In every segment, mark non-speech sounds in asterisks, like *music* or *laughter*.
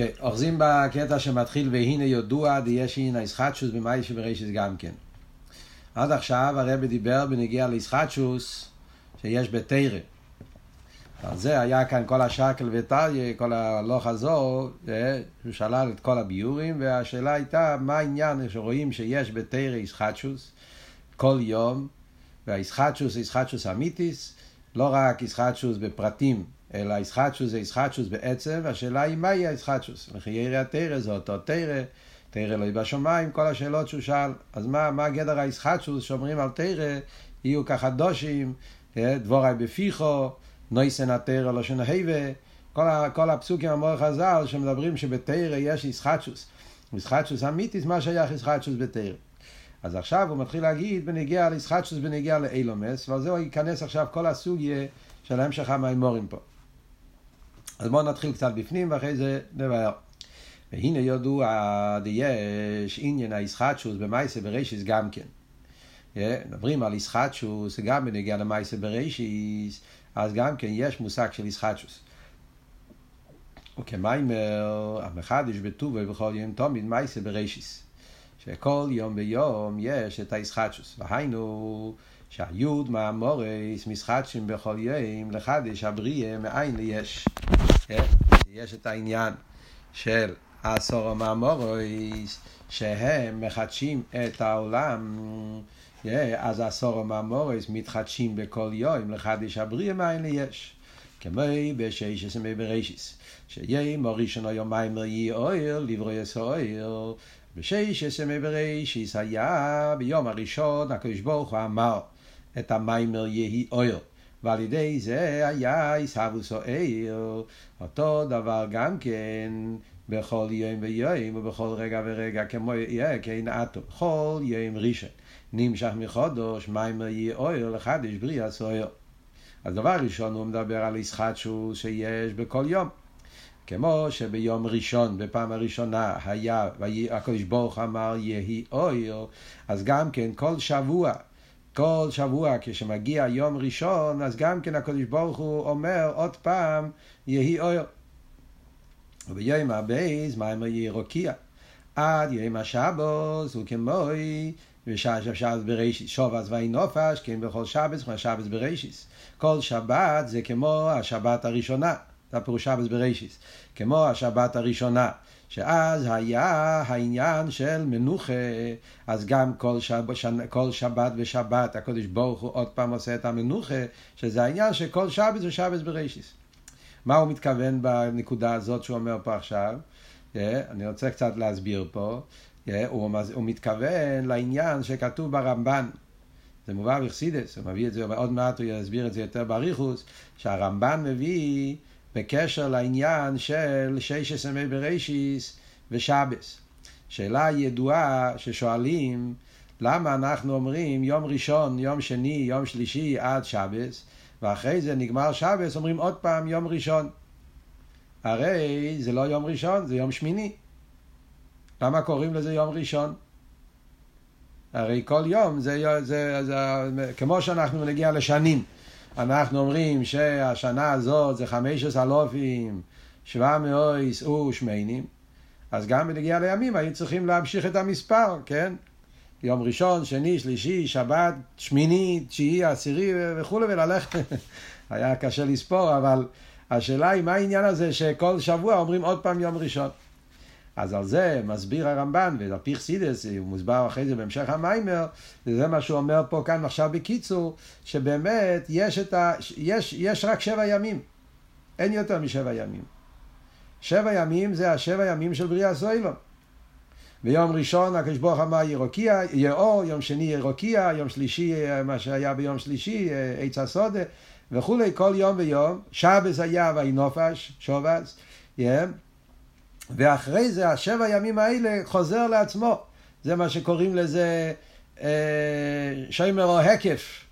כן, אוחזים בקטע שמתחיל והנה יודוע דיש אין הישחטשוס במאי שבראשית גם כן. עד עכשיו הרבי דיבר בנגיע לישחטשוס שיש בתרא. על זה היה כאן כל השקל וטריה, כל הלוך הזו, אה, הוא שלל את כל הביורים, והשאלה הייתה מה העניין שרואים שיש בתרא ישחטשוס כל יום, והישחטשוס ישחטשוס אמיתיס, לא רק ישחטשוס בפרטים, אלא ישחטשוס זה ישחטשוס בעצם, והשאלה היא מהי הישחטשוס. לחיי התרא זה אותו תרא, תרא יהיה בשמיים, כל השאלות שהוא שאל. אז מה, מה גדר הישחטשוס שאומרים על תרא, יהיו כחדושים, אה, דבורי בפיחו, נויסן התרא לא שנהיבה, כל, כל הפסוקים המור חז"ל שמדברים שבתרא יש ישחטשוס. ישחטשוס אמיתיס, מה שייך ישחטשוס בתרא. אז עכשיו הוא מתחיל להגיד בנגיע לישחטשוס בנגיע לאילומס, ועל זה הוא ייכנס עכשיו כל הסוגיה של המשך המימורים פה. אז בואו נתחיל קצת בפנים ואחרי זה נבהר. והנה יודו יש עניין הישחטשוס במייסה בראשיס גם כן. מדברים על ישחטשוס גם בנגיע למייסה בראשיס, אז גם כן יש מושג של ישחטשוס. וכמיימר, המחדש בטובה בכל יום תמיד מייסה בראשיס. שכל יום ויום יש את הישחטשוס. והיינו שהיוד מהמורס משחטשים בכל יום לחדש הבריאה מאין ליש. יש את העניין של העשור המאמורס שהם מחדשים את העולם. אז העשור המאמורס מתחדשים בכל יום לחדש הבריאה מאין ליש. כמו בשש עשרה בראשיס שיום הראשון היומיים יהיה אויר לברוא יסויר בשש עשרה בראשיס היה ביום הראשון הקדוש ברוך הוא אמר את המיימר יהי אויר ועל ידי זה היה עיסאוווס או עיר, אותו דבר גם כן בכל יום ויום ובכל רגע ורגע כמו יהיה כן אטו, בכל יום ראשון נמשך מחודש מיימר יהיה אויר לחדש בריאה סויר. אז דבר ראשון הוא מדבר על ישחטשוס שיש בכל יום. כמו שביום ראשון, בפעם הראשונה, היה, הקדוש ברוך אמר יהי אור, אז גם כן כל שבוע כל שבוע כשמגיע יום ראשון, אז גם כן הקדוש ברוך הוא אומר עוד פעם, יהי אור. וביום הב', מה אמר יהי רקיע? עד יום השבת הוא כמו בשעה שבשבת בראשית. שבת וינפש, כן בכל שבת, כמו השבת בראשית. כל שבת זה כמו השבת הראשונה. זה הפירוש שבס בראשיס. כמו השבת הראשונה. שאז היה העניין של מנוחה, אז גם כל, שב, כל שבת ושבת הקדוש ברוך הוא עוד פעם עושה את המנוחה, שזה העניין שכל שבת זה שבת בראשיס. מה הוא מתכוון בנקודה הזאת שהוא אומר פה עכשיו? Yeah, אני רוצה קצת להסביר פה. Yeah, הוא, הוא מתכוון לעניין שכתוב ברמב"ן. זה מובא בחסידס, הוא מביא את זה, עוד מעט הוא יסביר את זה יותר באריכוס, שהרמב"ן מביא בקשר לעניין של ששת ימי בראשיס ושבס. שאלה ידועה ששואלים למה אנחנו אומרים יום ראשון, יום שני, יום שלישי עד שבס, ואחרי זה נגמר שבס, אומרים עוד פעם יום ראשון. הרי זה לא יום ראשון, זה יום שמיני. למה קוראים לזה יום ראשון? הרי כל יום זה, זה, זה, זה כמו שאנחנו נגיע לשנים. אנחנו אומרים שהשנה הזאת זה חמש עשר אלופים, שבע מאויס ושמיינים, אז גם בנגיע לימים היו צריכים להמשיך את המספר, כן? יום ראשון, שני, שלישי, שבת, שמיני, תשיעי, עשירי וכולי, וללכת. *laughs* היה קשה לספור, אבל השאלה היא מה העניין הזה שכל שבוע אומרים עוד פעם יום ראשון. אז על זה מסביר הרמב"ן, ועל פי חסידס, הוא מוסבר אחרי זה בהמשך המיימר, וזה מה שהוא אומר פה כאן עכשיו בקיצור, שבאמת יש, ה, יש, יש רק שבע ימים, אין יותר משבע ימים. שבע ימים זה השבע ימים של בריאה סוילום. ביום ראשון הקדוש ברוך אמר ירוקיע, יהיה אור, יום שני ירוקיע, יום שלישי מה שהיה ביום שלישי, עץ הסודה וכולי, כל יום ויום. שבס היה וינופש, שובס, yeah. ואחרי זה השבע ימים האלה חוזר לעצמו. זה מה שקוראים לזה אה, שיימר או הקף,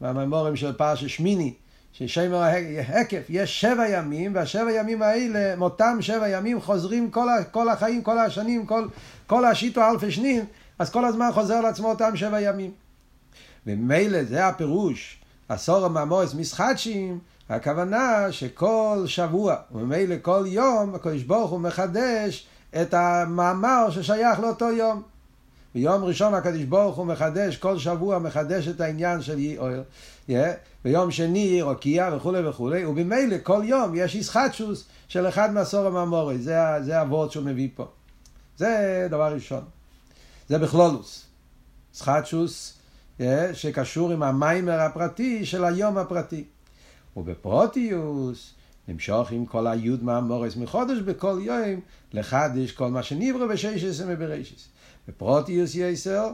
מהממורים של פרשת שמיני, ששיימר הקף, יש שבע ימים, והשבע ימים האלה, מאותם שבע ימים חוזרים כל, כל החיים, כל השנים, כל, כל השיטו אלפי שנים, אז כל הזמן חוזר לעצמו אותם שבע ימים. וממילא זה הפירוש, עשור המאמורס מסחדשים, הכוונה שכל שבוע, וממילא כל יום, הקדוש ברוך הוא מחדש את המאמר ששייך לאותו יום. ביום ראשון הקדוש ברוך הוא מחדש, כל שבוע מחדש את העניין של יאויר. Yeah. ביום שני רוקיע וכולי וכולי, ובמילא כל יום יש איסחטשוס של אחד מעשור המאמורי. זה, זה הוורד שהוא מביא פה. זה דבר ראשון. זה בכלולוס. איסחטשוס yeah, שקשור עם המיימר הפרטי של היום הפרטי. ובפרוטיוס נמשוך עם כל היוד מהמורס מחודש בכל יום לחדש כל מה שנברא בשש עשרה מבראשיס. בפרוטיוס יסר,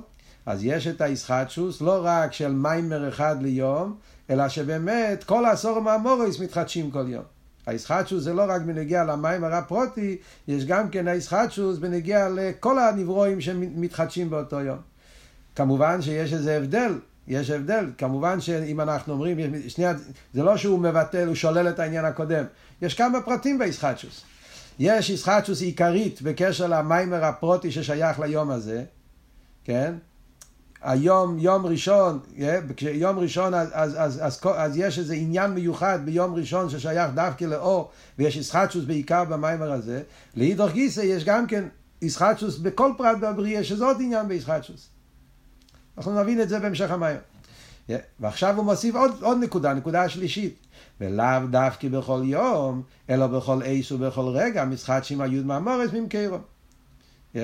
אז יש את הישחטשוס לא רק של מיימר אחד ליום, אלא שבאמת כל העשור מהמורס מתחדשים כל יום. הישחטשוס זה לא רק בנגיע למיימר הפרוטי, יש גם כן הישחטשוס בנגיע לכל הנברואים שמתחדשים באותו יום. כמובן שיש איזה הבדל יש הבדל, כמובן שאם אנחנו אומרים, שנייה, זה לא שהוא מבטל, הוא שולל את העניין הקודם, יש כמה פרטים בישחטשוס. יש ישחטשוס עיקרית בקשר למיימר הפרוטי ששייך ליום הזה, כן? היום, יום ראשון, יום ראשון, אז, אז, אז, אז, אז יש איזה עניין מיוחד ביום ראשון ששייך דווקא לאור, ויש ישחטשוס בעיקר במיימר הזה. לאידוך גיסא יש גם כן ישחטשוס בכל פרט בבריאה, שזה עוד עניין בישחטשוס. אנחנו נבין את זה בהמשך. Yeah. ועכשיו הוא מוסיף עוד, עוד נקודה, נקודה שלישית. ולאו דווקא בכל יום, אלא בכל עיס ובכל רגע, משחק שם היוד מאמורס ממקרו. Yeah.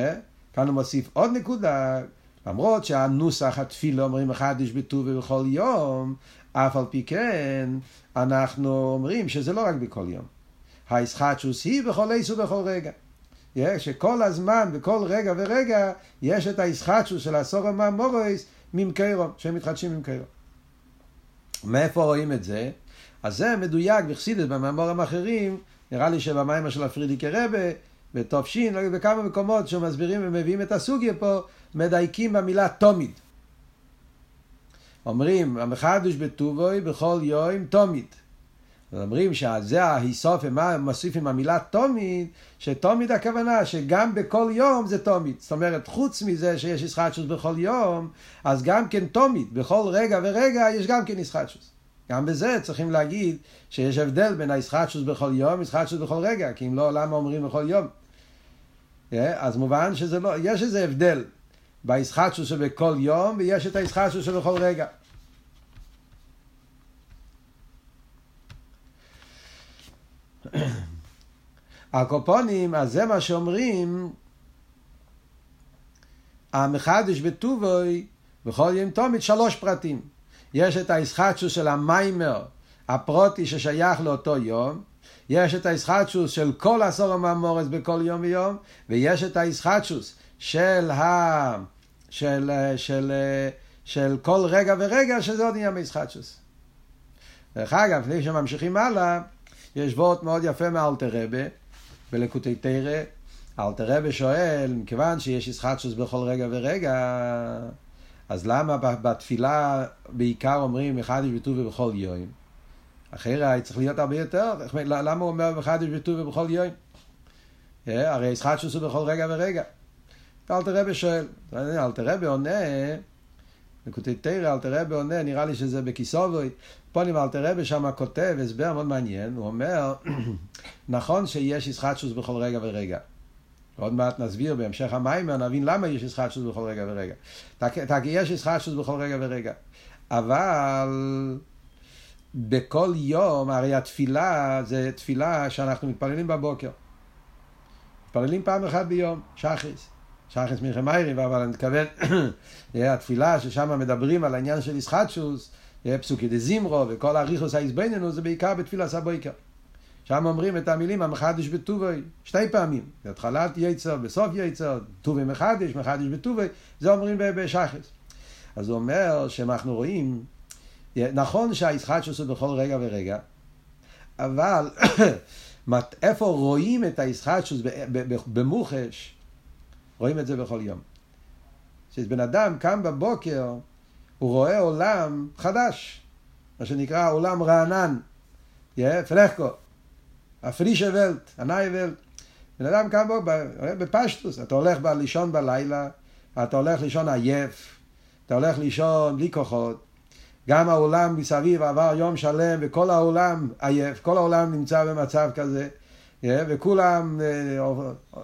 כאן הוא מוסיף עוד נקודה, למרות שהנוסח התפילה אומרים אחד איש בטוב ובכל יום, אף על פי כן, אנחנו אומרים שזה לא רק בכל יום. הישחטשוס היא בכל עיס ובכל רגע. שכל הזמן, בכל רגע ורגע, יש את הישחטשוס של הסורו מהמורויס ממקרו, שהם מתחדשים ממקרו. מאיפה רואים את זה? אז זה מדויק בחסידת במאמורים אחרים, נראה לי שבמיימר של הפרידיקי רבה, בתופשין, בכמה מקומות שמסבירים ומביאים את הסוגיה פה, מדייקים במילה תומיד. אומרים, המחדוש בטובוי בכל יום תומיד. אומרים שזה ההיסוף, מוסיף עם המילה תומיד, שתומיד הכוונה שגם בכל יום זה תומיד. זאת אומרת, חוץ מזה שיש ישחטשוס בכל יום, אז גם כן תומיד, בכל רגע ורגע יש גם כן ישחטשוס. גם בזה צריכים להגיד שיש הבדל בין הישחטשוס בכל יום, ישחטשוס בכל רגע, כי אם לא, למה אומרים בכל יום? Yeah, אז מובן שזה לא, יש איזה הבדל בישחטשוס שבכל יום, ויש את הישחטשוס שבכל רגע. הקופונים, אז זה מה שאומרים, המחדש בטובוי, בכל יום תומית, שלוש פרטים. יש את הישחטשוס של המיימר, הפרוטי ששייך לאותו יום, יש את הישחטשוס של כל עשור המאמורס בכל יום ויום, ויש את הישחטשוס של ה... של, של, של כל רגע ורגע, שזה עוד עניין מישחטשוס. דרך אגב, לפני שממשיכים הלאה, יש וורט מאוד יפה מאלתר רבה, בלקוטי תרא. אלתר רבה שואל, מכיוון שיש ישחטשוס בכל רגע ורגע, אז למה בתפילה בעיקר אומרים אחד יש בטוב ובכל יום? אחרי צריך להיות הרבה יותר, למה הוא אומר אחד יש בטוב ובכל יום? אה, הרי ישחטשוס הוא בכל רגע ורגע. אלתר רבה שואל, אלתר רבה עונה, לקוטי תרא, אלתר רבה עונה, נראה לי שזה בכיסובוי, פונים אלתר רבי שם כותב הסבר מאוד מעניין, הוא אומר, *clears throat* נכון שיש ישחטשוס בכל רגע ורגע. עוד מעט נסביר בהמשך המיימר, נבין למה יש ישחטשוס בכל רגע ורגע. כי יש ישחטשוס בכל רגע ורגע. אבל בכל יום, הרי התפילה זה תפילה שאנחנו מתפללים בבוקר. מתפללים פעם אחת ביום, שחריס. שחריס מלחמיירי, אבל אני מתכוון, *clears throat* התפילה ששם מדברים על העניין של ישחטשוס, פסוקי דזימרו וכל הריחוס האיזבננו זה בעיקר בתפילה סבויקה. שם אומרים את המילים המחדש בטובי, שתי פעמים, בהתחלת יצר, בסוף יצר, טובי מחדש, מחדש בטובי, זה אומרים בשחס. אז הוא אומר שאנחנו רואים, נכון שהישחטשוס הוא בכל רגע ורגע, אבל *clears throat* איפה רואים את הישחטשוס במוחש, רואים את זה בכל יום. כשבן אדם קם בבוקר, הוא רואה עולם חדש, מה שנקרא עולם רענן, פלחקו, הפרישה ולט, הנאי ולט. בן אדם קם בו בפשטוס, אתה הולך לישון בלילה, אתה הולך לישון עייף, אתה הולך לישון בלי כוחות, גם העולם מסביב עבר יום שלם וכל העולם עייף, כל העולם נמצא במצב כזה. וכולם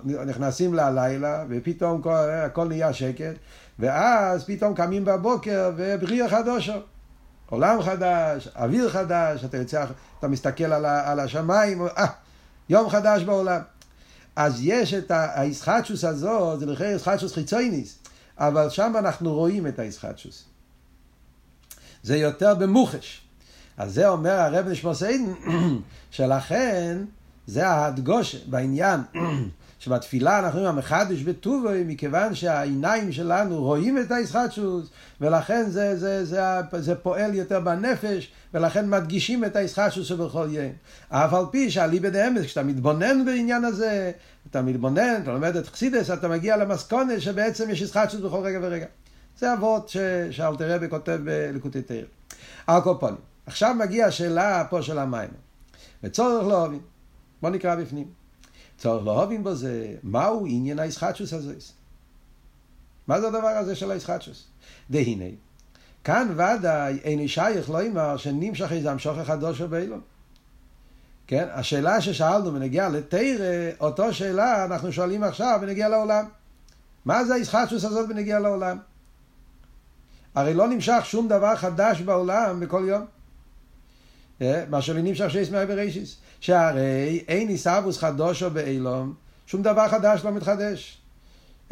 נכנסים ללילה, ופתאום כל, הכל נהיה שקט, ואז פתאום קמים בבוקר ובריאה חדושה. עולם חדש, אוויר חדש, אתה יוצא, אתה מסתכל על, על השמיים, אה, יום חדש בעולם. אז יש את הישחטשוס הזאת, זה לכן ישחטשוס חיצויניס, אבל שם אנחנו רואים את הישחטשוס. זה יותר במוחש. אז זה אומר הרב נשמוס עדן, *clears throat* שלכן זה ההדגוש בעניין *clears throat* שבתפילה אנחנו אומרים המחדש בטובוי מכיוון שהעיניים שלנו רואים את הישחטשוס ולכן זה, זה, זה, זה, זה פועל יותר בנפש ולכן מדגישים את הישחטשוס שבכל יום. אף על פי שעלי בדאמס כשאתה מתבונן בעניין הזה אתה מתבונן, אתה לומד את חסידס אתה מגיע למסכונת שבעצם יש ישחטשוס בכל רגע ורגע. זה אבות שאלתר רבי כותב בלקוטי תרא. על. עכשיו מגיעה השאלה פה של המים. וצורך לא אוהבים. בוא נקרא בפנים. צורך לא אוהבים בו זה, מהו עניין הישחטשוס הזה? מה זה הדבר הזה של הישחטשוס? דהנה, כאן ודאי אין שייך לא אמר שנמשך איזה המשוך החדוש באילון. כן? השאלה ששאלנו בנגיע לתרא, אותו שאלה אנחנו שואלים עכשיו בנגיע לעולם. מה זה הישחטשוס הזאת בנגיע לעולם? הרי לא נמשך שום דבר חדש בעולם בכל יום. אה? מה נמשך שיש מאי בראשיס. שהרי אין עיסאוווס חדושו באילום, שום דבר חדש לא מתחדש.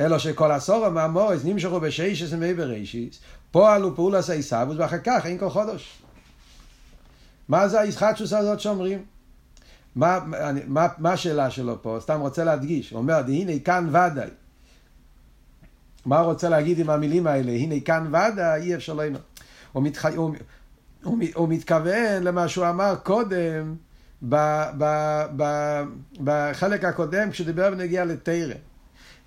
אלא שכל עשור המאמורס נמשכו בששס מאי בראשיס, פועלו פעולס עיסאוווס ואחר כך אין כל חודש. מה זה הישחטשוס הזאת שאומרים? מה, מה, מה השאלה שלו פה? סתם רוצה להדגיש. הוא אומר, הנה כאן ודאי. מה הוא רוצה להגיד עם המילים האלה? הנה כאן ודאי, אי אפשר לומר. הוא, מתח... הוא, הוא, הוא מתכוון למה שהוא אמר קודם, ב, ב, ב, בחלק הקודם, כשדיבר בנגיע לתרא.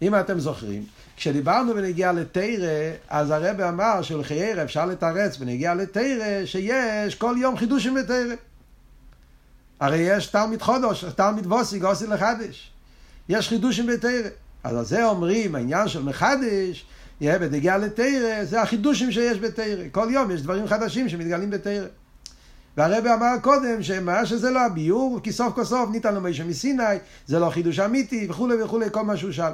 אם אתם זוכרים, כשדיברנו בנגיע לתרא, אז הרב אמר שלחיירא אפשר לתרץ בנגיע לתרא, שיש כל יום חידושים בתרא. הרי יש תלמיד חודש, תלמיד ווסי, גוסי לחדש. יש חידושים בתרא. אז על זה אומרים, העניין של מחדש, יהיה בנגיע לתרא, זה החידושים שיש בתרא. כל יום יש דברים חדשים שמתגלים בתרא. והרבא אמר קודם שמה שזה לא הביור, כי סוף כל סוף ניתן לו מישהו מסיני, זה לא חידוש אמיתי וכולי וכולי, כל מה שהוא שאל.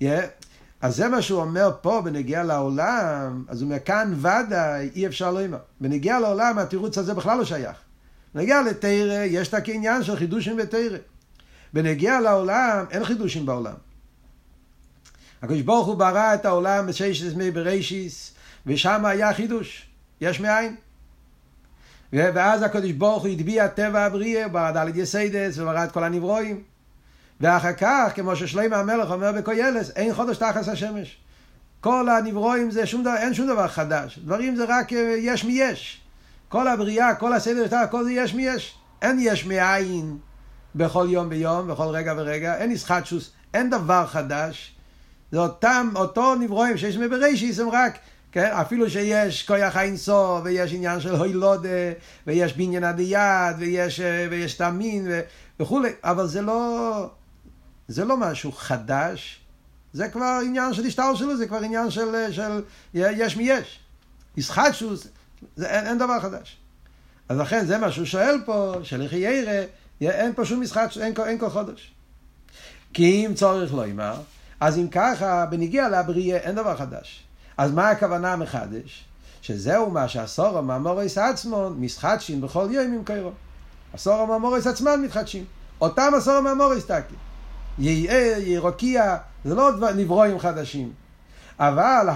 Yeah. אז זה מה שהוא אומר פה בנגיע לעולם, אז הוא אומר כאן ודאי אי אפשר לומר. בנגיע לעולם התירוץ הזה בכלל לא שייך. בנגיע לתרא יש את הקניין של חידושים בתרא. בנגיע לעולם אין חידושים בעולם. הקדוש ברוך הוא ברא את העולם בששת ימי בראשיס, ושם היה חידוש, יש מאין. ואז הקדוש ברוך הוא הטביע טבע הבריאה, ברא דלת יסיידס וברא את כל הנברואים. ואחר כך, כמו ששלימה המלך אומר בקוילס, אין חודש תחת השמש. כל הנברואים זה שום דבר, אין שום דבר חדש. דברים זה רק אה, יש מיש. כל הבריאה, כל הסדר, כל זה יש מיש. אין יש מאין בכל יום ביום, בכל רגע ורגע. אין ישחטשוס, אין דבר חדש. זה אותם, אותו נברואים שיש מבראשיס, הם רק כן? אפילו שיש כויח אינסוף, ויש עניין של הוילודה, ויש בניין עד יד, ויש, ויש תמין ו... וכולי, אבל זה לא, זה לא משהו חדש, זה כבר עניין של השטר שלו, זה כבר עניין של, של יש מיש. ישחטשוס, אין, אין דבר חדש. אז לכן זה מה שהוא שואל פה, שלכי ירא, אין פה שום משחק, אין, אין כל חודש. כי אם צורך לא אמר, אז אם ככה, בניגיע לבריאה אין דבר חדש. אז מה הכוונה מחדש? שזהו מה שעשור המאמורס עצמון מסחדשים בכל יום עם קיירו. עשור המאמורס עצמן מתחדשים. אותם עשור המאמורס תקי. יהיה, ירוקיע, זה לא נברואים חדשים. אבל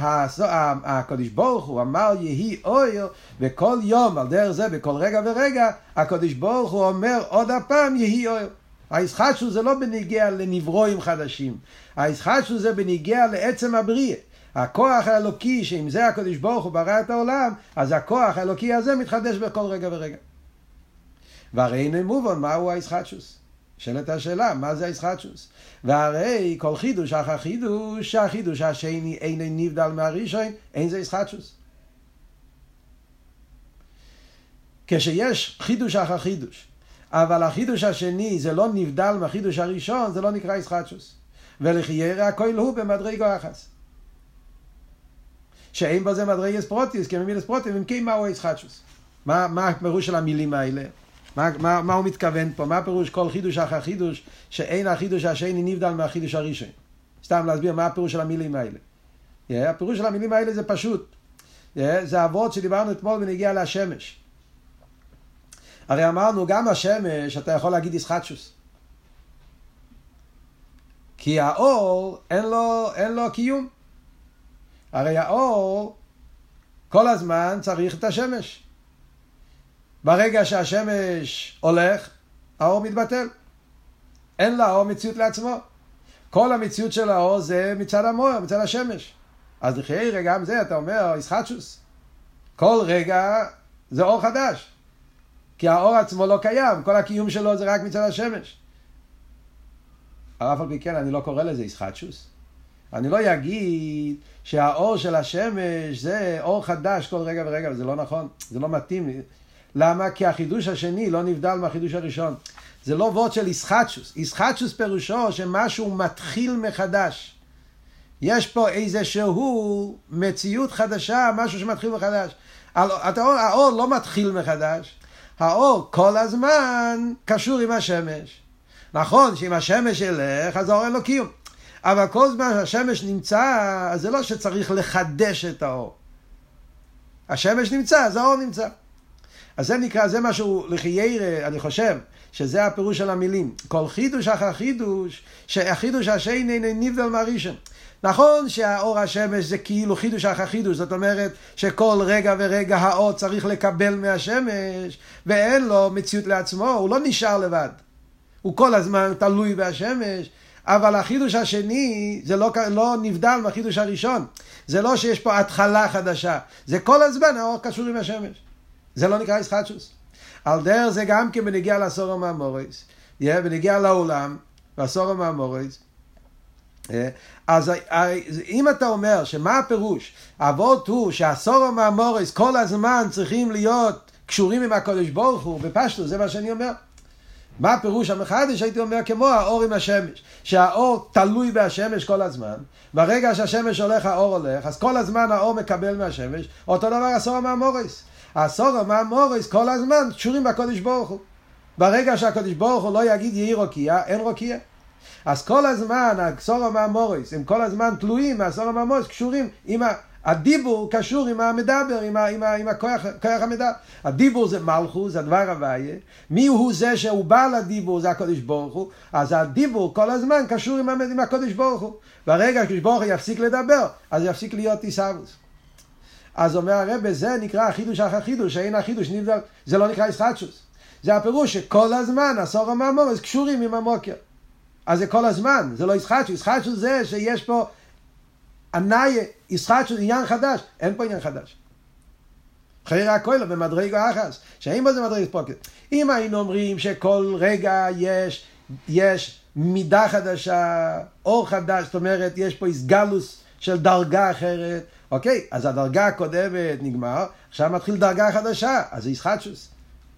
הקדוש ברוך הוא אמר יהי אויר וכל יום על דרך זה בכל רגע ורגע הקדוש ברוך הוא אומר עוד הפעם יהי אויר. הישחטשו זה לא בניגיע לנברואים חדשים, הישחטשו זה בניגיע לעצם הבריאה. הכוח האלוקי, שאם זה הקדוש ברוך הוא ברא את העולם, אז הכוח האלוקי הזה מתחדש בכל רגע ורגע. והרי אין מובן מהו הישחטשוס. נשאלת השאלה, מה זה הישחטשוס? והרי כל חידוש אחר חידוש, החידוש השני אין נבדל מהראשון, אין זה ישחטשוס. כשיש חידוש אחר חידוש, אבל החידוש השני זה לא נבדל מהחידוש הראשון, זה לא נקרא ישחטשוס. ולחיירה הכל הוא במדרגו אחס. שאין בזה מדרגס פרוטיס, כי ממילס פרוטיס, אם כן מהו הישחטשוס? מה, מה הפירוש של המילים האלה? מה, מה, מה הוא מתכוון פה? מה הפירוש כל חידוש אחר חידוש, שאין החידוש השני נבדל מהחידוש הראשון? סתם להסביר מה הפירוש של המילים האלה. Yeah, הפירוש של המילים האלה זה פשוט. Yeah, זה אבות שדיברנו אתמול בנגיע לשמש. הרי אמרנו, גם השמש, אתה יכול להגיד ישחטשוס. כי האור, אין לו, אין לו קיום. הרי האור, כל הזמן צריך את השמש. ברגע שהשמש הולך, האור מתבטל. אין לאור מציאות לעצמו. כל המציאות של האור זה מצד המוער, מצד השמש. אז לחיי גם זה, אתה אומר, ישחטשוס. כל רגע זה אור חדש. כי האור עצמו לא קיים, כל הקיום שלו זה רק מצד השמש. אף על פי כן, אני לא קורא לזה ישחטשוס. אני לא אגיד שהאור של השמש זה אור חדש כל רגע ורגע, וזה לא נכון, זה לא מתאים. למה? כי החידוש השני לא נבדל מהחידוש הראשון. זה לא וורד של ישחטשוס. ישחטשוס פירושו שמשהו מתחיל מחדש. יש פה איזשהו מציאות חדשה, משהו שמתחיל מחדש. האור לא מתחיל מחדש, האור כל הזמן קשור עם השמש. נכון שאם השמש ילך, אז האור אין לו קיום. אבל כל זמן שהשמש נמצא, אז זה לא שצריך לחדש את האור. השמש נמצא, אז האור נמצא. אז זה נקרא, זה משהו לחיירה, אני חושב, שזה הפירוש של המילים. כל חידוש אחר חידוש, שהחידוש השני נבדל מהראשון. נכון שהאור השמש זה כאילו חידוש אחר חידוש, זאת אומרת שכל רגע ורגע האור צריך לקבל מהשמש, ואין לו מציאות לעצמו, הוא לא נשאר לבד. הוא כל הזמן תלוי בהשמש, אבל החידוש השני זה לא, לא נבדל מהחידוש הראשון. זה לא שיש פה התחלה חדשה, זה כל הזמן האור קשור עם השמש. זה לא נקרא ישחטשוס. על דרך זה גם כן בנגיע לעשור המאמורס, בנגיע לעולם, לעשור המאמורס. אז אם אתה אומר שמה הפירוש, אבות הוא שהעשור המאמורס כל הזמן צריכים להיות קשורים עם הקודש ברוך הוא, בפשטו, זה מה שאני אומר. מה הפירוש המחדש? הייתי אומר כמו האור עם השמש, שהאור תלוי בהשמש כל הזמן, ברגע שהשמש הולך האור הולך, אז כל הזמן האור מקבל מהשמש, אותו דבר עשור המאמורס. עשור המאמורס כל הזמן קשורים בקודש ברוך הוא. ברגע שהקודש ברוך הוא לא יגיד יהי רוקיע, אין רוקיע. אז כל הזמן עשור המאמורס, הם כל הזמן תלויים, עשור המאמורס קשורים עם ה... הדיבור קשור עם המדבר, עם, ה, עם, ה, עם הכוח, כוח המדבר. הדיבור זה מלכוס, זה הדבר הוויה. מי הוא זה שהוא בא לדיבור, זה הקודש ברוך הוא. אז הדיבור כל הזמן קשור עם, עם הקודש ברוך הוא. ברגע שהקודש ברוך הוא יפסיק לדבר, אז יפסיק להיות עיסאוווס. אז אומר הרב, זה נקרא החידוש אחר חידוש, שאין החידוש נבדל, זה לא נקרא ישחטשוס. זה הפירוש שכל הזמן עשור המאמורס קשורים עם המוקר. אז זה כל הזמן, זה לא ישחטשוס. ישחטשוס זה שיש פה ענאי, ישחטשוס, עניין חדש. אין פה עניין חדש. חיי הכוילו במדרגו אחס, שאין בזה מדרגו פוקט. אם היינו אומרים שכל רגע יש, יש מידה חדשה, אור חדש, זאת אומרת, יש פה איסגלוס של דרגה אחרת, אוקיי, אז הדרגה הקודמת נגמר, עכשיו מתחיל דרגה חדשה, אז זה ישחטשוס.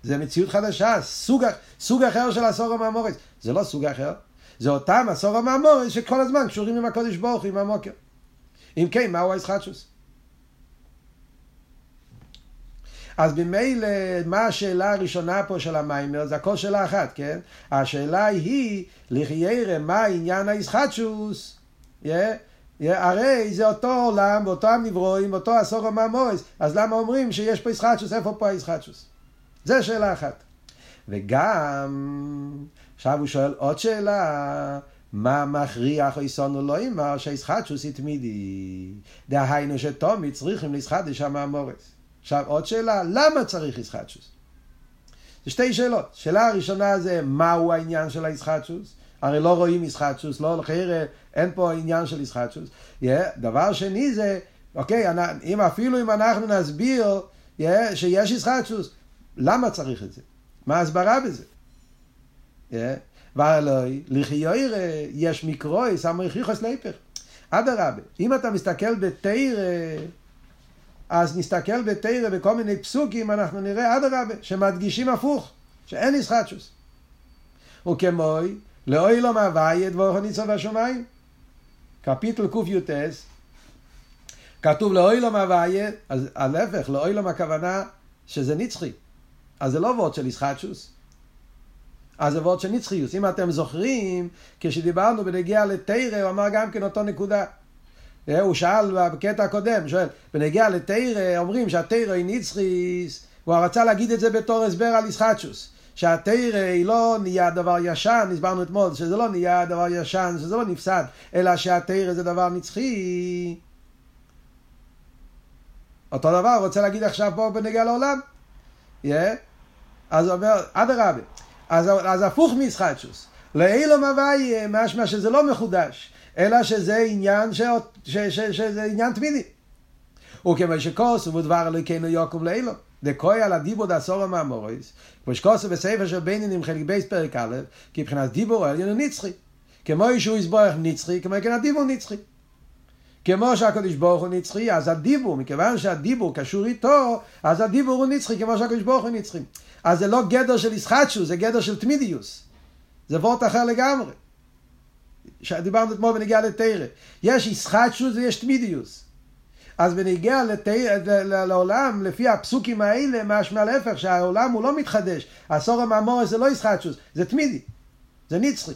זה מציאות חדשה, סוג, סוג אחר של עשור המאמורס. זה לא סוג אחר, זה אותם עשור המאמורס שכל הזמן קשורים עם הקודש ברוך עם המוקר. אם כן, מהו הישחטשוס? אז ממילא, מה השאלה הראשונה פה של המיימר? זה הכל שאלה אחת, כן? השאלה היא, לחיירא, מה עניין הישחטשוס? Yeah. הרי זה אותו עולם, ואותם נברואים, אותו עשור המאמורס, אז למה אומרים שיש פה ישחטשוס? איפה פה הישחטשוס? זה שאלה אחת. וגם, עכשיו הוא שואל עוד שאלה, מה מכריח איסונו לא אמר שהישחטשוס יתמידי? דהיינו שתומי צריכים לשחטש המאמורס. עכשיו עוד שאלה, למה צריך ישחטשוס? זה שתי שאלות. שאלה הראשונה זה, מהו העניין של הישחטשוס? הרי לא רואים ישחטשוס, לא לחיירה, אין פה עניין של ישחטשוס. Yeah, דבר שני זה, אוקיי, אם אפילו אם אנחנו נסביר yeah, שיש ישחטשוס, למה צריך את זה? מה ההסברה בזה? Yeah. והלוי, לחייר יש מקרוי, סמרי חיכוס להיפך. אדרבה, אם אתה מסתכל בתרא, אז נסתכל בתרא בכל מיני פסוקים, אנחנו נראה אדרבה, שמדגישים הפוך, שאין ישחטשוס. וכמוי, לאוי לא מהוויה דבורך ניצוב השמיים. קפיטל קי"ט, כתוב לאוילום הוויה, אז להפך, לאוילום הכוונה שזה נצחי. אז זה לא וורד של ישחטשוס. אז זה וורד של נצחיוס. אם אתם זוכרים, כשדיברנו בנגיע לתרא, הוא אמר גם כן אותו נקודה. אה, הוא שאל בקטע הקודם, שואל, בנגיע לתרא, אומרים שהתרא היא נצחיס, הוא רצה להגיד את זה בתור הסבר על ישחטשוס. שהתרא היא לא נהיה דבר ישן, הסברנו אתמול, שזה לא נהיה דבר ישן, שזה לא נפסד, אלא שהתרא זה דבר נצחי. אותו דבר רוצה להגיד עכשיו פה בנגיע לעולם. Yeah. אז הוא אומר, אדרבה, אז, אז הפוך מישחטשוס. לאילום הוויה, משמע שזה לא מחודש, אלא שזה עניין, ש, ש, ש, שזה עניין תמידי. וכמו שכוס ובדבר אלוקינו יוקום לאילום. דקוי על הדיבור דעשור המאמוריס, כמו שכוסו בספר של בינינים חלק בייס פרק א', כי מבחינת דיבור העליון הוא נצחי. כמו שהוא יסבורך נצחי, כמו כן הדיבור נצחי. כמו שהקדוש ברוך הוא נצחי, אז הדיבור, מכיוון שהדיבור קשור איתו, אז הדיבור הוא נצחי, כמו שהקדוש ברוך הוא נצחי. אז זה לא גדר של ישחטשו, זה גדר של תמידיוס. זה וורט אחר לגמרי. דיברנו אתמול בנגיעה לתרא. יש ישחטשו ויש תמידיוס. אז בנגיע לתיר, לעולם, לפי הפסוקים האלה, משמע להפך, שהעולם הוא לא מתחדש. הסורם המאמורס זה לא ישחטשוס, זה תמידי, זה נצחי.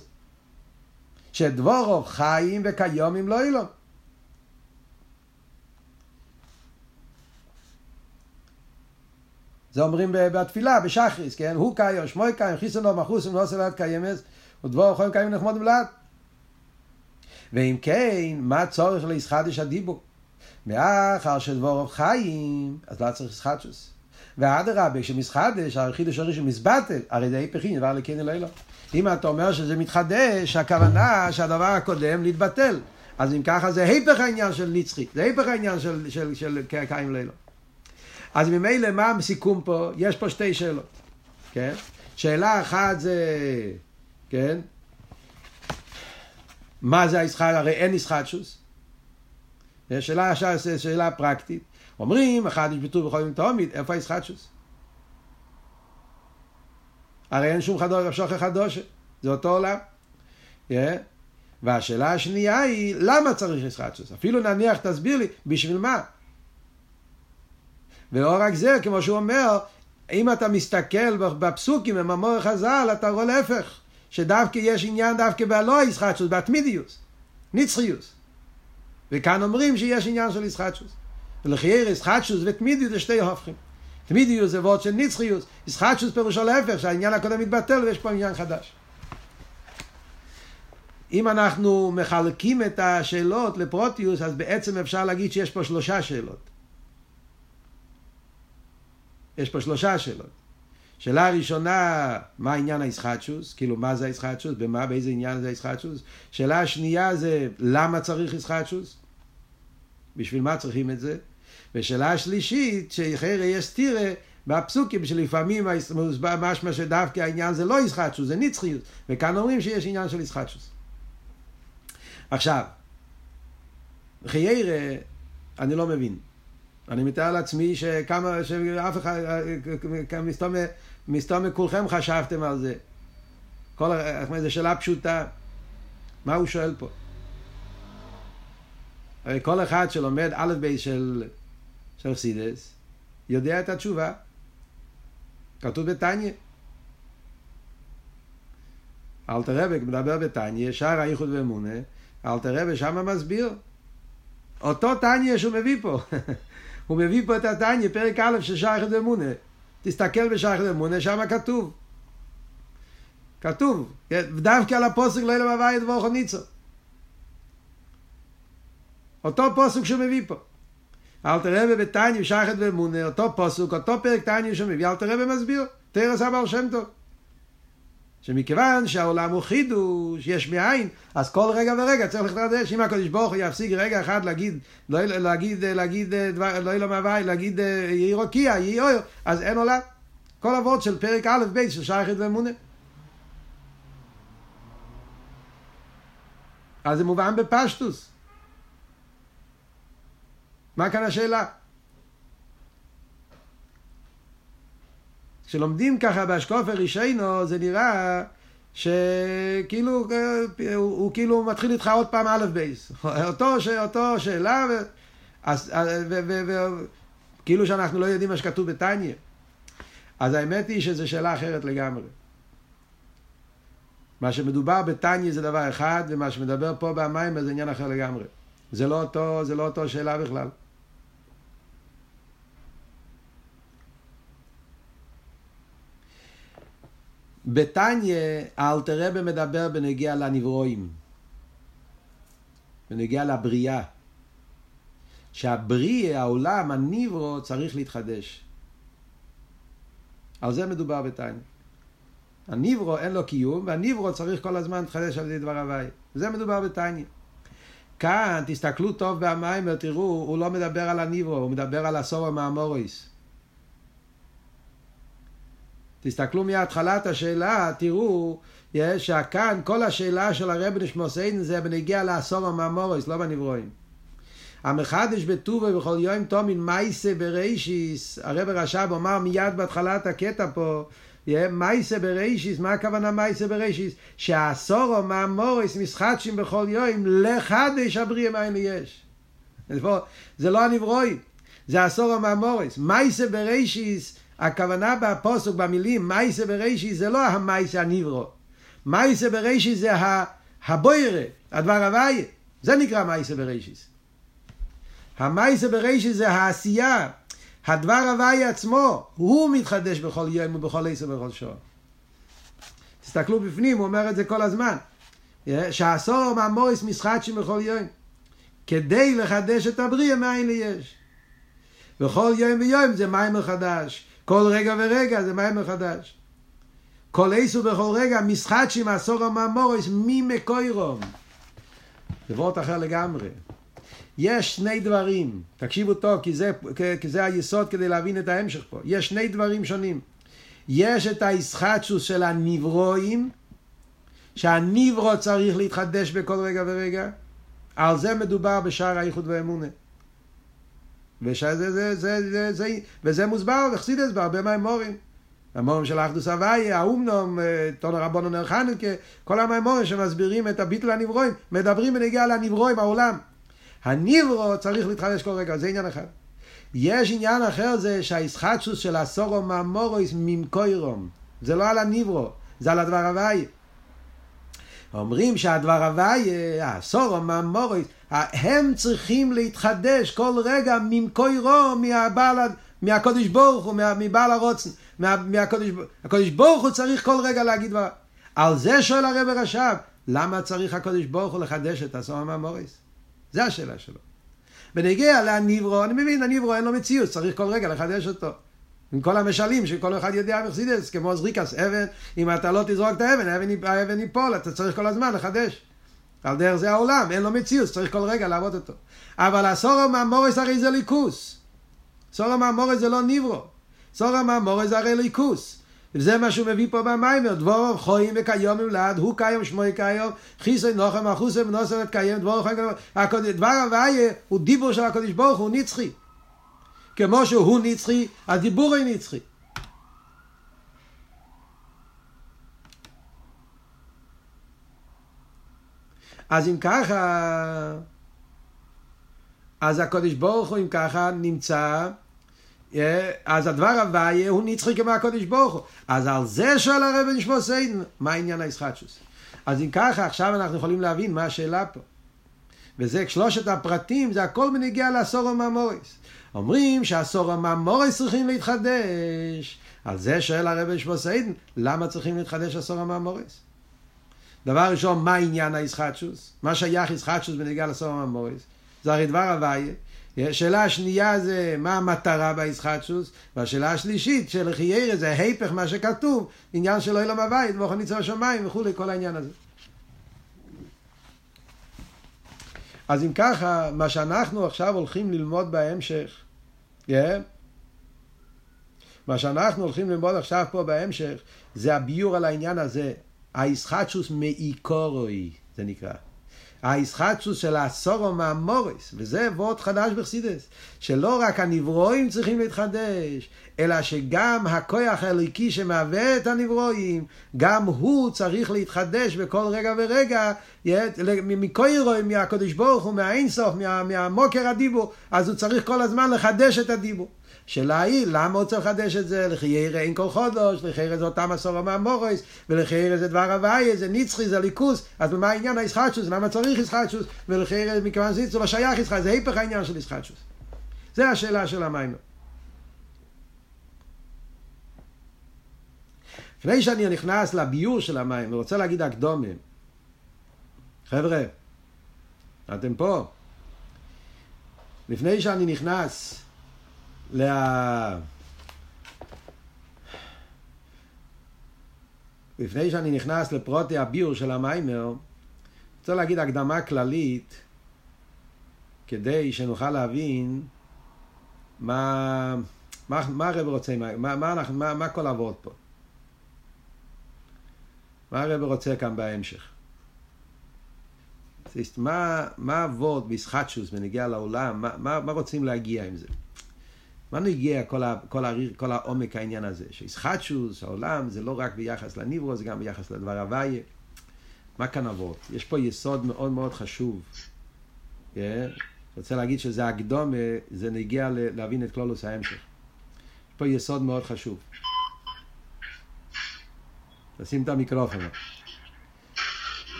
שדבורו חיים וקיומים לא אילום. זה אומרים בתפילה, בשחריס, כן? הוא קיום, שמוי קיום, חיסונו מחוסם, לא עושה ליד קיימס, ודבור חיים קיום נחמוד ולעד. ואם כן, מה צורך לישחדש הדיבור? מאחר שדבורוב חיים, אז לא צריך ישחדשוס. ואדרבה, כשמסחדש, החידוש הראשון מסבטל, הרי זה היפכין, דבר לקין אלוהים. אם אתה אומר שזה מתחדש, הכוונה שהדבר הקודם להתבטל. אז אם ככה זה היפך העניין של נצחי, זה היפך העניין של, של, של, של קיים לילה. אז ממילא מה הסיכום פה? יש פה שתי שאלות, כן? שאלה אחת זה, כן? מה זה הישחד? הרי אין ישחדשוס. שאלה, שאלה, שאלה פרקטית. אומרים, אחד יש ביטוי בכל יום תאומית, איפה הישחטשוס? הרי אין שום חדוש, שוכר חדוש, זה אותו עולם. Yeah. והשאלה השנייה היא, למה צריך ישחטשוס? אפילו נניח, תסביר לי, בשביל מה? ולא רק זה, כמו שהוא אומר, אם אתה מסתכל בפסוקים המור חז"ל, אתה רואה להפך, שדווקא יש עניין דווקא בהלא ישחטשוס, בהתמידיוס, נצחיוס. וכאן אומרים שיש עניין של ישחטשוס. ולחייר ישחטשוס ותמידיות זה שתי הופכים. תמידיות זה וורד של נצחיוס, ישחטשוס פירושו להפך, שהעניין הקודם מתבטל ויש פה עניין חדש. אם אנחנו מחלקים את השאלות לפרוטיוס, אז בעצם אפשר להגיד שיש פה שלושה שאלות. יש פה שלושה שאלות. שאלה ראשונה, מה עניין הישחטשוס? כאילו, מה זה הישחטשוס? במה, באיזה עניין זה הישחטשוס? שאלה השנייה זה, למה צריך ישחטשוס? בשביל מה צריכים את זה? ושאלה השלישית, שחרא יש סתירה בפסוקים שלפעמים משמע שדווקא העניין זה לא ישחטשוס, זה נצחיות. וכאן אומרים שיש עניין של ישחטשוס. עכשיו, חיירה, אני לא מבין. אני מתאר לעצמי שכמה, שאף אחד, מסתום, מסתום כולכם חשבתם על זה. כל, זו שאלה פשוטה. מה הוא שואל פה? הרי כל אחד שלומד א' ב' של, של חסידס, יודע את התשובה. כתוב בתניא. אלתר רבק מדבר בתניא, שער האיחוד ואמונה, אלתר רבק שמה מסביר. אותו תניא שהוא מביא פה. *laughs* הוא מביא פה את התניא, פרק א' של שייכת אמונה. תסתכל בשייכת אמונה, שם כתוב. כתוב, דווקא על הפוסק לא ילם הוויה דבורכו ניצו. אותו פוסק שהוא מביא פה. אל תראה בתניא שייכת ואמונה, אותו פוסק, אותו פרק תניא שהוא מביא, אל תראה ומסביר. תרס הבעל שם טוב. שמכיוון שהעולם הוא חידוש, יש מאין, אז כל רגע ורגע צריך לחדש. אם הקדוש ברוך הוא יפסיק רגע אחד להגיד, לא, להגיד, להגיד, דבר, לא יהיה לו מהווי, להגיד יהי רוקיע, יהי אויר, אז אין עולם. כל אבות של פרק א' ב' של שייכת ואמונה. אז זה מובן בפשטוס. מה כאן השאלה? כשלומדים ככה באשקופר רישיינו, זה נראה שכאילו, הוא, הוא כאילו מתחיל איתך עוד פעם א' בייס. *laughs* אותו, אותו שאלה, ו... אז, ו, ו, ו, כאילו שאנחנו לא יודעים מה שכתוב בתניא. אז האמת היא שזו שאלה אחרת לגמרי. מה שמדובר בתניא זה דבר אחד, ומה שמדבר פה במים זה עניין אחר לגמרי. זה לא אותו, זה לא אותו שאלה בכלל. בתניא האלתר רבי מדבר בנגיע לנברואים, בנגיע לבריאה. שהבריא, העולם, הניברו, צריך להתחדש. על זה מדובר בתניא. הניברו אין לו קיום, והניברו צריך כל הזמן להתחדש על ידי דבר הוואי. זה מדובר בתניא. כאן, תסתכלו טוב במים ותראו, הוא לא מדבר על הניברו, הוא מדבר על הסורו מהמוריס. תסתכלו מהתחלת השאלה, תראו שכאן כל השאלה של הרב נשמוסיין זה בנגיע לעשור המאמוריס, לא בנברואים. המחדש בטובה בכל יום תומין מייסה ברישיס, הרב רש"ב אומר מיד בהתחלת הקטע פה, מייסה ברישיס, מה הכוונה מייסה ברישיס? שהעשור המאמוריס משחדשים בכל יום לחדש הבריאה מאין יש. זה לא הנברואים, זה העשור המאמוריס. מייסה ברישיס הכוונה בפוסק, במילים, מייסה ברישי זה לא המייסה הניברו. מייסה ברישי זה הבוירה, הדבר הוויה. זה נקרא מייסה ברישיס. המייסה ברישי זה העשייה. הדבר הוויה עצמו, הוא מתחדש בכל יום ובכל עשר ובכל שעה. תסתכלו בפנים, הוא אומר את זה כל הזמן. שעשור מהמוריס משחק בכל יום. כדי לחדש את הבריאה מאין ליש. בכל יום ויום זה מים חדש. כל רגע ורגע זה מים מחדש. כל איסו בכל רגע משחק עם עשור המאמורס ממקוירום. זה וורט אחר לגמרי. יש שני דברים, תקשיבו טוב, כי זה, כי זה היסוד כדי להבין את ההמשך פה. יש שני דברים שונים. יש את הישחטשוס של הנברואים, שהנברו צריך להתחדש בכל רגע ורגע. על זה מדובר בשער האיחוד והאמונה. וזה, זה, זה, זה, זה, זה, וזה מוסבר בחסידס בהרבה מהאמורים. המורים של האחדוס הוויה, האומנום, תונו רבונו נר חנוכה, כל המאמורים שמסבירים את הביטל הנברואים, מדברים בנגיעה לנברואים, העולם. הנברו צריך להתחדש כל רגע, זה עניין אחר. יש עניין אחר זה שהאיסחטשוס של הסורו מאמורויס ממקוירום. זה לא על הנברו, זה על הדבר הוויה. אומרים שהדבר הוויה, הסורו מאמורויס, הם צריכים להתחדש כל רגע ממקוירו, מהבעל, מהקודש ברוך הוא, מבעל הרוצן, מה, מהקודש הקודש ברוך הוא צריך כל רגע להגיד דבר. על זה שואל הרב רש"ב, למה צריך הקודש ברוך הוא לחדש את הסור המאמוריס? זה השאלה שלו. בנגיע לניברו, אני מבין, הניברו אין לו מציאות, צריך כל רגע לחדש אותו. עם כל המשלים שכל אחד יודע מחסידס, כמו זריקס אבן, אם אתה לא תזרוק את האבן, האבן, האבן ייפול, אתה צריך כל הזמן לחדש. על דרך זה העולם, אין לו מציאות, צריך כל רגע לעבוד אותו. אבל הסורו מהמורס הרי זה ליכוס. סורו מהמורס זה לא ניברו. סורו מהמורס הרי ליכוס. וזה מה שהוא מביא פה במיימר, דבורו חויים וכיום יולד, הוא קיים שמוי קיים, חיסוי נוחם אחוסי ונוסר את קיים, דבורו חויים וכיום, דבר הוויה הוא דיבור של הקודש ברוך הוא נצחי. כמו שהוא נצחי, הדיבור הוא נצחי. אז אם ככה, אז הקדוש ברוך הוא אם ככה נמצא, אה, אז הדבר הוויה הוא נצחי כמו הקדוש ברוך הוא. אז על זה שואל הרבי נשמתו עדן, מה עניין ההתחדשות? אז אם ככה, עכשיו אנחנו יכולים להבין מה השאלה פה. וזה שלושת הפרטים, זה הכל בנוגע לעשרה מאמרות. אומרים שהעשרה מאמרות צריכים להתחדש. על זה שואל הרבי נשמתו עדן, למה צריכים להתחדש עשרה מאמרות? דבר ראשון, מה עניין הישחטשוס? מה שייך ישחטשוס בנגיעה לסור הממוריס? זה הרי דבר הוויה. השאלה השנייה זה מה המטרה בישחטשוס, והשאלה השלישית של חיירה זה ההפך מה שכתוב, עניין של אילם הבית, ואוכל ניצור השמיים וכולי, כל העניין הזה. אז אם ככה, מה שאנחנו עכשיו הולכים ללמוד בהמשך, yeah, מה שאנחנו הולכים ללמוד עכשיו פה בהמשך, זה הביור על העניין הזה, הישחטשוס מאיקורוי, זה נקרא. הישחטשוס של הסורו מהמוריס, וזה וורד חדש בחסידס, שלא רק הנברואים צריכים להתחדש, אלא שגם הכוח האלוקי שמהווה את הנברואים, גם הוא צריך להתחדש בכל רגע ורגע, מקוירואים, מהקדוש ברוך הוא, מהאינסוף, מה, מהמוקר הדיבור, אז הוא צריך כל הזמן לחדש את הדיבור. שאלה היא, למה הוא צריך לחדש את זה? לחיירה אין כל חודש, לחיירה זה אותם עשור מהמורס, ולחיירה זה דבר הוויה, זה נצחי, זה ליכוס, אז מה העניין הישחטשוס? למה צריך ישחטשוס? ולחיירה מכיוון שזה לא שייך ישחטשוס, זה היפך העניין של ישחטשוס. זה השאלה של המים. לפני שאני נכנס לביור של המים, ורוצה להגיד הקדומים, חבר'ה, אתם פה? לפני שאני נכנס לה... לפני שאני נכנס לפרוטי הביור של המיימר, רוצה להגיד הקדמה כללית כדי שנוכל להבין מה, מה, מה הרב רוצה, מה, מה, מה, מה כל עבוד פה. מה הרב רוצה כאן בהמשך. מה, מה עבוד בישחטשוס בנגיע לעולם, מה, מה, מה רוצים להגיע עם זה? מה נגיע כל, ה, כל, ה, כל העומק העניין הזה? שישחטשוס, העולם, זה לא רק ביחס לניברו, זה גם ביחס לדבר הוויה. מה כאן עבוד? יש פה יסוד מאוד מאוד חשוב. Yeah. רוצה להגיד שזה הקדומה, זה נגיע להבין את כלולוס ההמשך. יש פה יסוד מאוד חשוב. נשים את המיקרופון.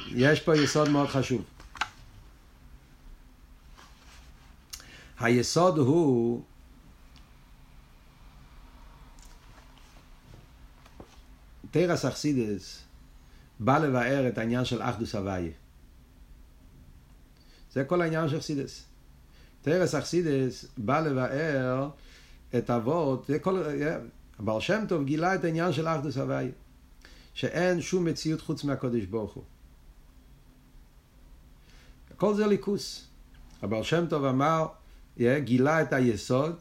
יש פה יסוד מאוד חשוב. היסוד הוא תרס אכסידס בא לבאר את העניין של אחדוס הוויה. זה כל העניין של אכסידס. תרס אכסידס בא לבאר את אבות, זה כל... הבעל שם טוב גילה את העניין של אחדוס הוויה. שאין שום מציאות חוץ מהקודש ברוך הוא. הכל זה ליכוס. הבעל שם טוב אמר, גילה את היסוד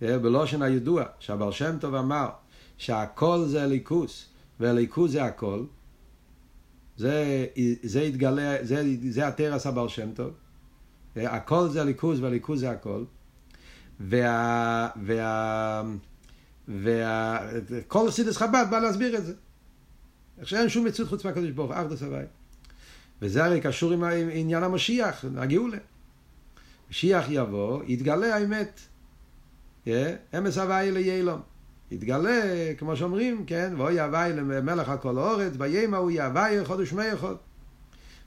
בלושן הידוע, שהבעל שם טוב אמר שהכל זה ליכוס, והליכוס זה הכל, זה, זה התגלה, זה, זה התרס הבעל שם טוב, הכל זה ליכוס והליכוס זה הכל, וה... וה... וה... כל סידס חב"ד בא להסביר את זה. איך שאין שום מציאות חוץ מהקדוש ברוך הוא, אחדוס הוואי. וזה הרי קשור עם עניין המשיח, הגאולה. משיח יבוא, יתגלה האמת. אמס הוואי ליילום. יתגלה, כמו שאומרים, כן, ואוי הוואי למלך על כל האורץ, בימה הוא יהוואי חודש מי יכול.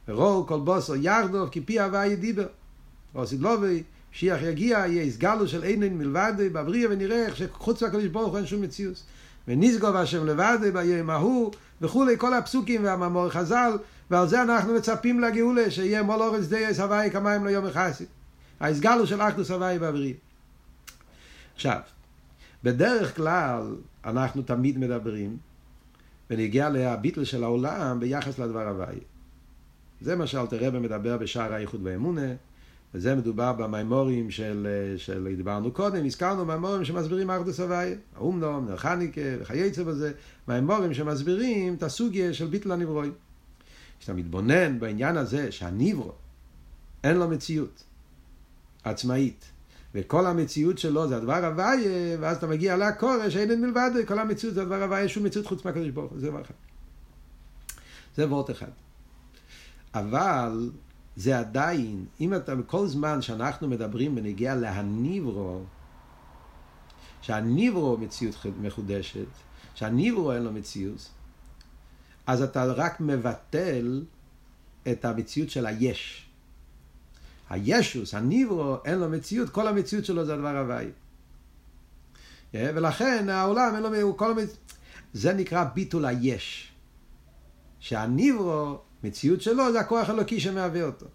ורואו כל בוסו ירדוב, כי פי הוואי דיבר. ועושה גלובי, משיח יגיע, יהיה הסגלו של אינן מלבד, בבריא ונראה איך שחוץ מהקדוש ברוך הוא אין שום מציאות. ונשגוב השם לבד ביום ההוא וכולי, כל הפסוקים והמאמור חז"ל, ועל זה אנחנו מצפים לגאולה, שיהיה מול אורץ דייס הוואי כמים ליום החסי. ההסגלו של אחדוס הוואי והבריא. עכשיו, בדרך כלל אנחנו תמיד מדברים ונגיע להביטל של העולם ביחס לדבר הוואי. זה מה שאלתר רבי מדבר בשער האיחוד והאמונה, וזה מדובר במימורים של, של דיברנו קודם, הזכרנו מימורים שמסבירים ארדוס הוויה, האומנום, נר חניקה וכייצא בזה, מימורים שמסבירים את הסוגיה של ביטל הנברוי. כשאתה מתבונן בעניין הזה שהנברו אין לו מציאות עצמאית, וכל המציאות שלו זה הדבר הוויה, ואז אתה מגיע לכורש, אין מלבד, כל המציאות זה הדבר הוויה, שום מציאות חוץ מהקדוש ברוך הוא, זה דבר אחד. זה וורט אחד. אבל זה עדיין, אם אתה, בכל זמן שאנחנו מדברים בנגיע להניברו, שהניברו מציאות מחודשת, שהניברו אין לו מציאות, אז אתה רק מבטל את המציאות של היש. הישוס, הניברו, אין לו מציאות, כל המציאות שלו זה הדבר הוואי. ולכן העולם אין לו, כל המצ... זה נקרא ביטול היש. שהניברו מציאות שלו זה הכוח אלוקי שמהווה אותו.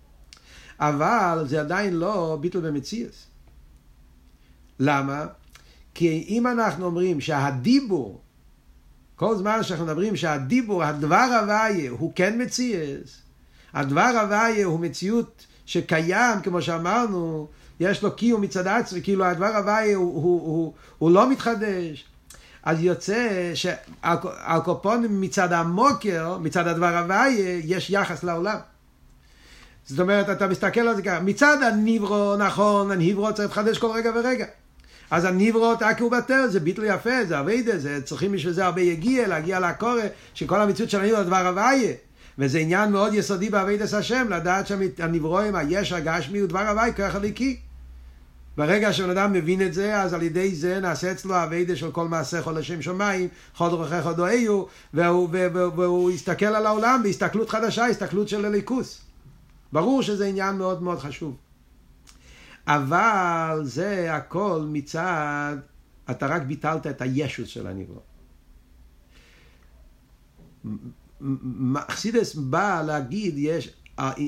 אבל זה עדיין לא ביטול במציאס. למה? כי אם אנחנו אומרים שהדיבור, כל זמן שאנחנו מדברים שהדיבור, הדבר הוויה הוא כן מציאס, הדבר הוויה הוא מציאות שקיים, כמו שאמרנו, יש לו קיום מצד עצמי, כאילו הדבר הוויה הוא, הוא, הוא, הוא לא מתחדש. אז יוצא שהקופונים מצד המוקר, מצד הדבר הוויה, יש יחס לעולם. זאת אומרת, אתה מסתכל על זה ככה, מצד הניברו, נכון, הניברו צריך לחדש כל רגע ורגע. אז הניברו תקעו בטל, זה ביטל יפה, זה אביידה, זה צריכים בשביל זה הרבה יגיע, להגיע לקורא, שכל המציאות של הניברו דבר הוויה. וזה עניין מאוד יסודי באביידס השם, לדעת שהנברואים, היש הגשמי הוא דבר הוואי, כוח הליקי. ברגע שבן אדם מבין את זה, אז על ידי זה נעשה אצלו אביידה של כל מעשה חול לשם שמיים, חוד רוחך הודואיו, והוא, והוא, והוא יסתכל על העולם בהסתכלות חדשה, הסתכלות של הליכוס. ברור שזה עניין מאוד מאוד חשוב. אבל זה הכל מצד, אתה רק ביטלת את הישוס של הנברוא. אכסידס בא להגיד, יש,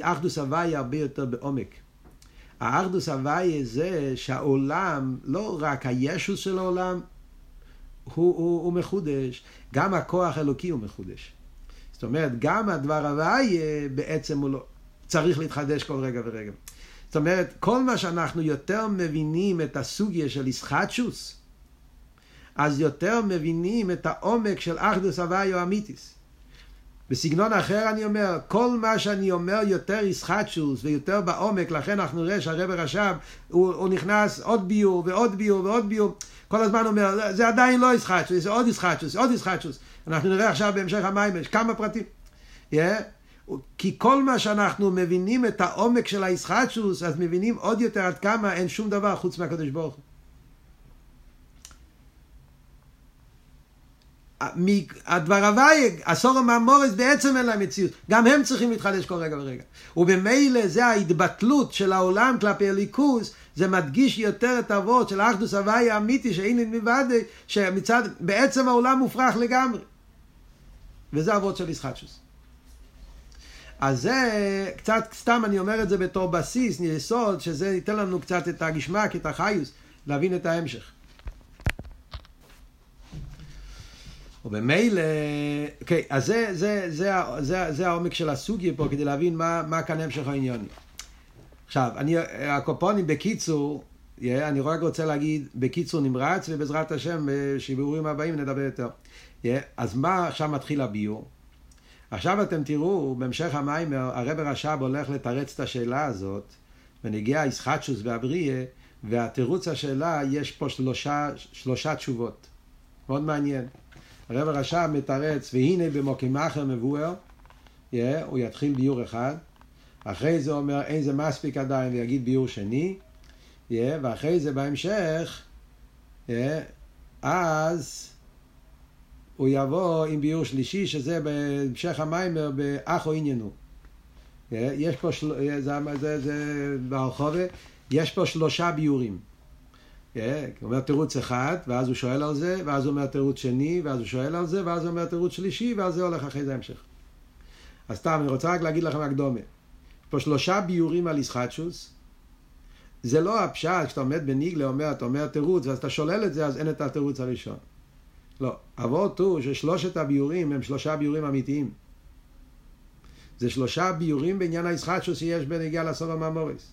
אחדוס הוויה הרבה יותר בעומק. האחדוס הוויה זה שהעולם, לא רק הישוס של העולם, הוא, הוא, הוא מחודש, גם הכוח האלוקי הוא מחודש. זאת אומרת, גם הדבר הוויה בעצם הוא לא, צריך להתחדש כל רגע ורגע. זאת אומרת, כל מה שאנחנו יותר מבינים את הסוגיה של איסחטשוס, אז יותר מבינים את העומק של אחדוס הוויה אמיתיס. בסגנון אחר אני אומר, כל מה שאני אומר יותר איסחטשוס ויותר בעומק, לכן אנחנו נראה שהרב רש"ב, הוא, הוא נכנס עוד ביור ועוד ביור ועוד ביור, כל הזמן אומר, זה עדיין לא איסחטשוס, זה עוד איסחטשוס, עוד איסחטשוס. אנחנו נראה עכשיו בהמשך המים, יש כמה פרטים. Yeah. כי כל מה שאנחנו מבינים את העומק של האיסחטשוס, אז מבינים עוד יותר עד כמה אין שום דבר חוץ מהקדוש ברוך הוא. הדבר הוואי, הסורם המורס בעצם אין להם מציאות. גם הם צריכים להתחדש כל רגע ורגע. ובמילא זה ההתבטלות של העולם כלפי הליכוס, זה מדגיש יותר את האבות של האחדוס הוואי האמיתי שאין מלבד, שמצד, בעצם העולם מופרך לגמרי. וזה אבות של ישחטשוס. אז זה קצת, סתם אני אומר את זה בתור בסיס, יסוד, שזה ייתן לנו קצת את הגשמק, את החיוס, להבין את ההמשך. ובמילא, אוקיי, אז זה, זה, זה, זה, זה העומק של הסוגיה פה, כדי להבין מה, מה כאן המשך העניונים. עכשיו, אני, הקופונים בקיצור, yeah, אני רק רוצה להגיד בקיצור נמרץ, ובעזרת השם, בשיבורים הבאים נדבר יותר. Yeah, אז מה עכשיו מתחיל הביור? עכשיו אתם תראו, בהמשך המים, הרב רש"ב הולך לתרץ את השאלה הזאת, ונגיע איסחטשוס והבריא, והתירוץ השאלה, יש פה שלושה, שלושה תשובות. מאוד מעניין. הרב הרש"ב מתרץ, והנה במוקים אחר מבואר, yeah, הוא יתחיל ביור אחד, אחרי זה אומר אין זה מספיק עדיין ויגיד ביור שני, yeah, ואחרי זה בהמשך, yeah, אז הוא יבוא עם ביור שלישי, שזה בהמשך המיימר באחו עניינו. Yeah, יש פה, של... זה, זה, זה ברחובה, יש פה שלושה ביורים. הוא אומר תירוץ אחד, ואז הוא שואל על זה, ואז הוא אומר תירוץ שני, ואז הוא שואל על זה, ואז הוא אומר תירוץ שלישי, ואז זה הולך אחרי זה המשך. אז סתם, אני רוצה רק להגיד לכם הקדומה. פה שלושה ביורים על ישחטשוס. זה לא הפשט, כשאתה עומד בניגלה, אומר, אתה אומר תירוץ, ואז אתה שולל את זה, אז אין את התירוץ הראשון. לא. אבות הוא ששלושת הביורים הם שלושה ביורים אמיתיים. זה שלושה ביורים בעניין הישחטשוס שיש בנגיעה לסוף המאמורס.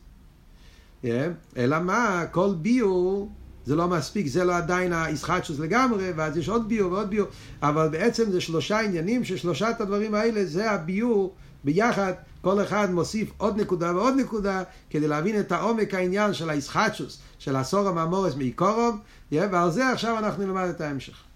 אלא מה, כל ביור זה לא מספיק, זה לא עדיין הישחטשוס לגמרי, ואז יש עוד ביור ועוד ביור, אבל בעצם זה שלושה עניינים ששלושת הדברים האלה זה הביור ביחד, כל אחד מוסיף עוד נקודה ועוד נקודה כדי להבין את העומק העניין של הישחטשוס, של הסורם המורס מעיקורום, ועל זה עכשיו אנחנו נלמד את ההמשך.